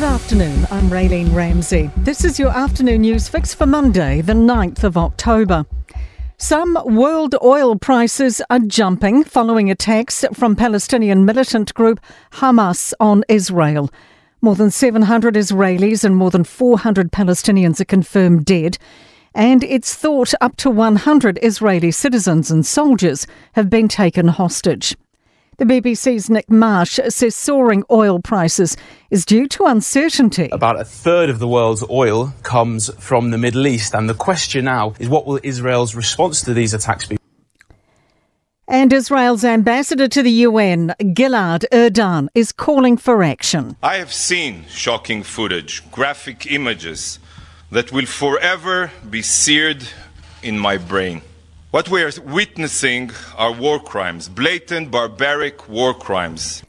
Good afternoon. I'm Raylene Ramsey. This is your afternoon news fix for Monday, the 9th of October. Some world oil prices are jumping following attacks from Palestinian militant group Hamas on Israel. More than 700 Israelis and more than 400 Palestinians are confirmed dead. And it's thought up to 100 Israeli citizens and soldiers have been taken hostage. The BBC's Nick Marsh says soaring oil prices is due to uncertainty. About a third of the world's oil comes from the Middle East, and the question now is what will Israel's response to these attacks be? And Israel's ambassador to the UN, Gilad Erdan, is calling for action. I have seen shocking footage, graphic images that will forever be seared in my brain. What we are witnessing are war crimes, blatant, barbaric war crimes.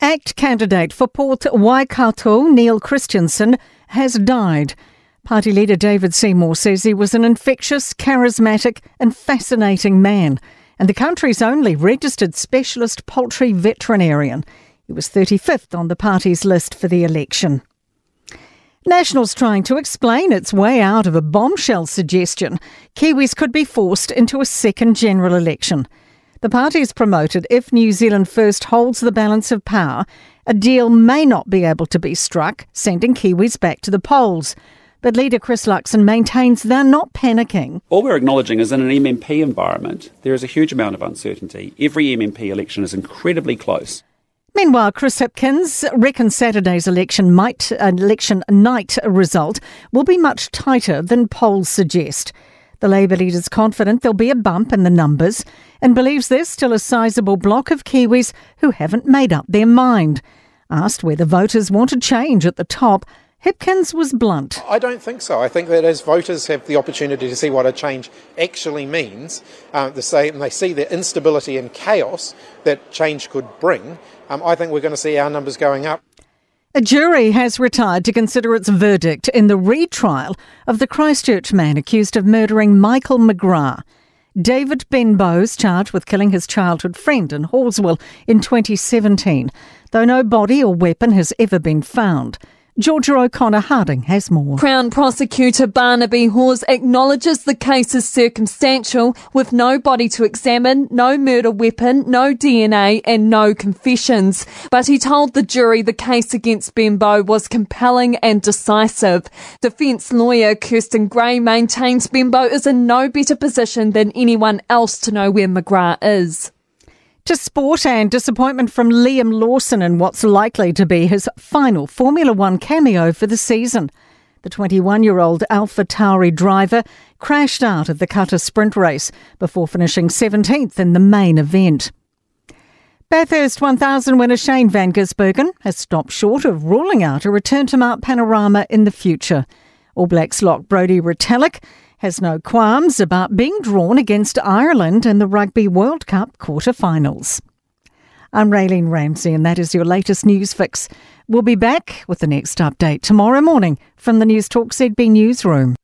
ACT candidate for Port Waikato, Neil Christensen, has died. Party leader David Seymour says he was an infectious, charismatic, and fascinating man, and the country's only registered specialist poultry veterinarian. He was 35th on the party's list for the election. Nationals trying to explain its way out of a bombshell suggestion Kiwis could be forced into a second general election. The party promoted if New Zealand First holds the balance of power, a deal may not be able to be struck, sending Kiwis back to the polls. But leader Chris Luxon maintains they're not panicking. All we're acknowledging is in an MMP environment, there is a huge amount of uncertainty. Every MMP election is incredibly close. Meanwhile, Chris Hipkins reckons Saturday's election, might, election night result will be much tighter than polls suggest. The Labour leader is confident there'll be a bump in the numbers and believes there's still a sizable block of Kiwis who haven't made up their mind. Asked whether voters want a change at the top, Hipkins was blunt. I don't think so. I think that as voters have the opportunity to see what a change actually means, uh, they, say, and they see the instability and chaos that change could bring, um, I think we're going to see our numbers going up. A jury has retired to consider its verdict in the retrial of the Christchurch man accused of murdering Michael McGrath. David Benbow's charged with killing his childhood friend in Halswell in 2017, though no body or weapon has ever been found. Georgia O'Connor Harding has more. Crown Prosecutor Barnaby Hawes acknowledges the case is circumstantial, with no body to examine, no murder weapon, no DNA, and no confessions. But he told the jury the case against Benbow was compelling and decisive. Defence lawyer Kirsten Gray maintains Benbow is in no better position than anyone else to know where McGrath is. To sport and disappointment from Liam Lawson in what's likely to be his final Formula One cameo for the season. The 21 year old Alpha Tauri driver crashed out of the Qatar sprint race before finishing 17th in the main event. Bathurst 1000 winner Shane Van Gisbergen has stopped short of ruling out a return to Mount Panorama in the future. All Blacks lock Brodie Retallick has no qualms about being drawn against Ireland in the Rugby World Cup quarter-finals. I'm Raylene Ramsey, and that is your latest news fix. We'll be back with the next update tomorrow morning from the Newstalk ZB newsroom.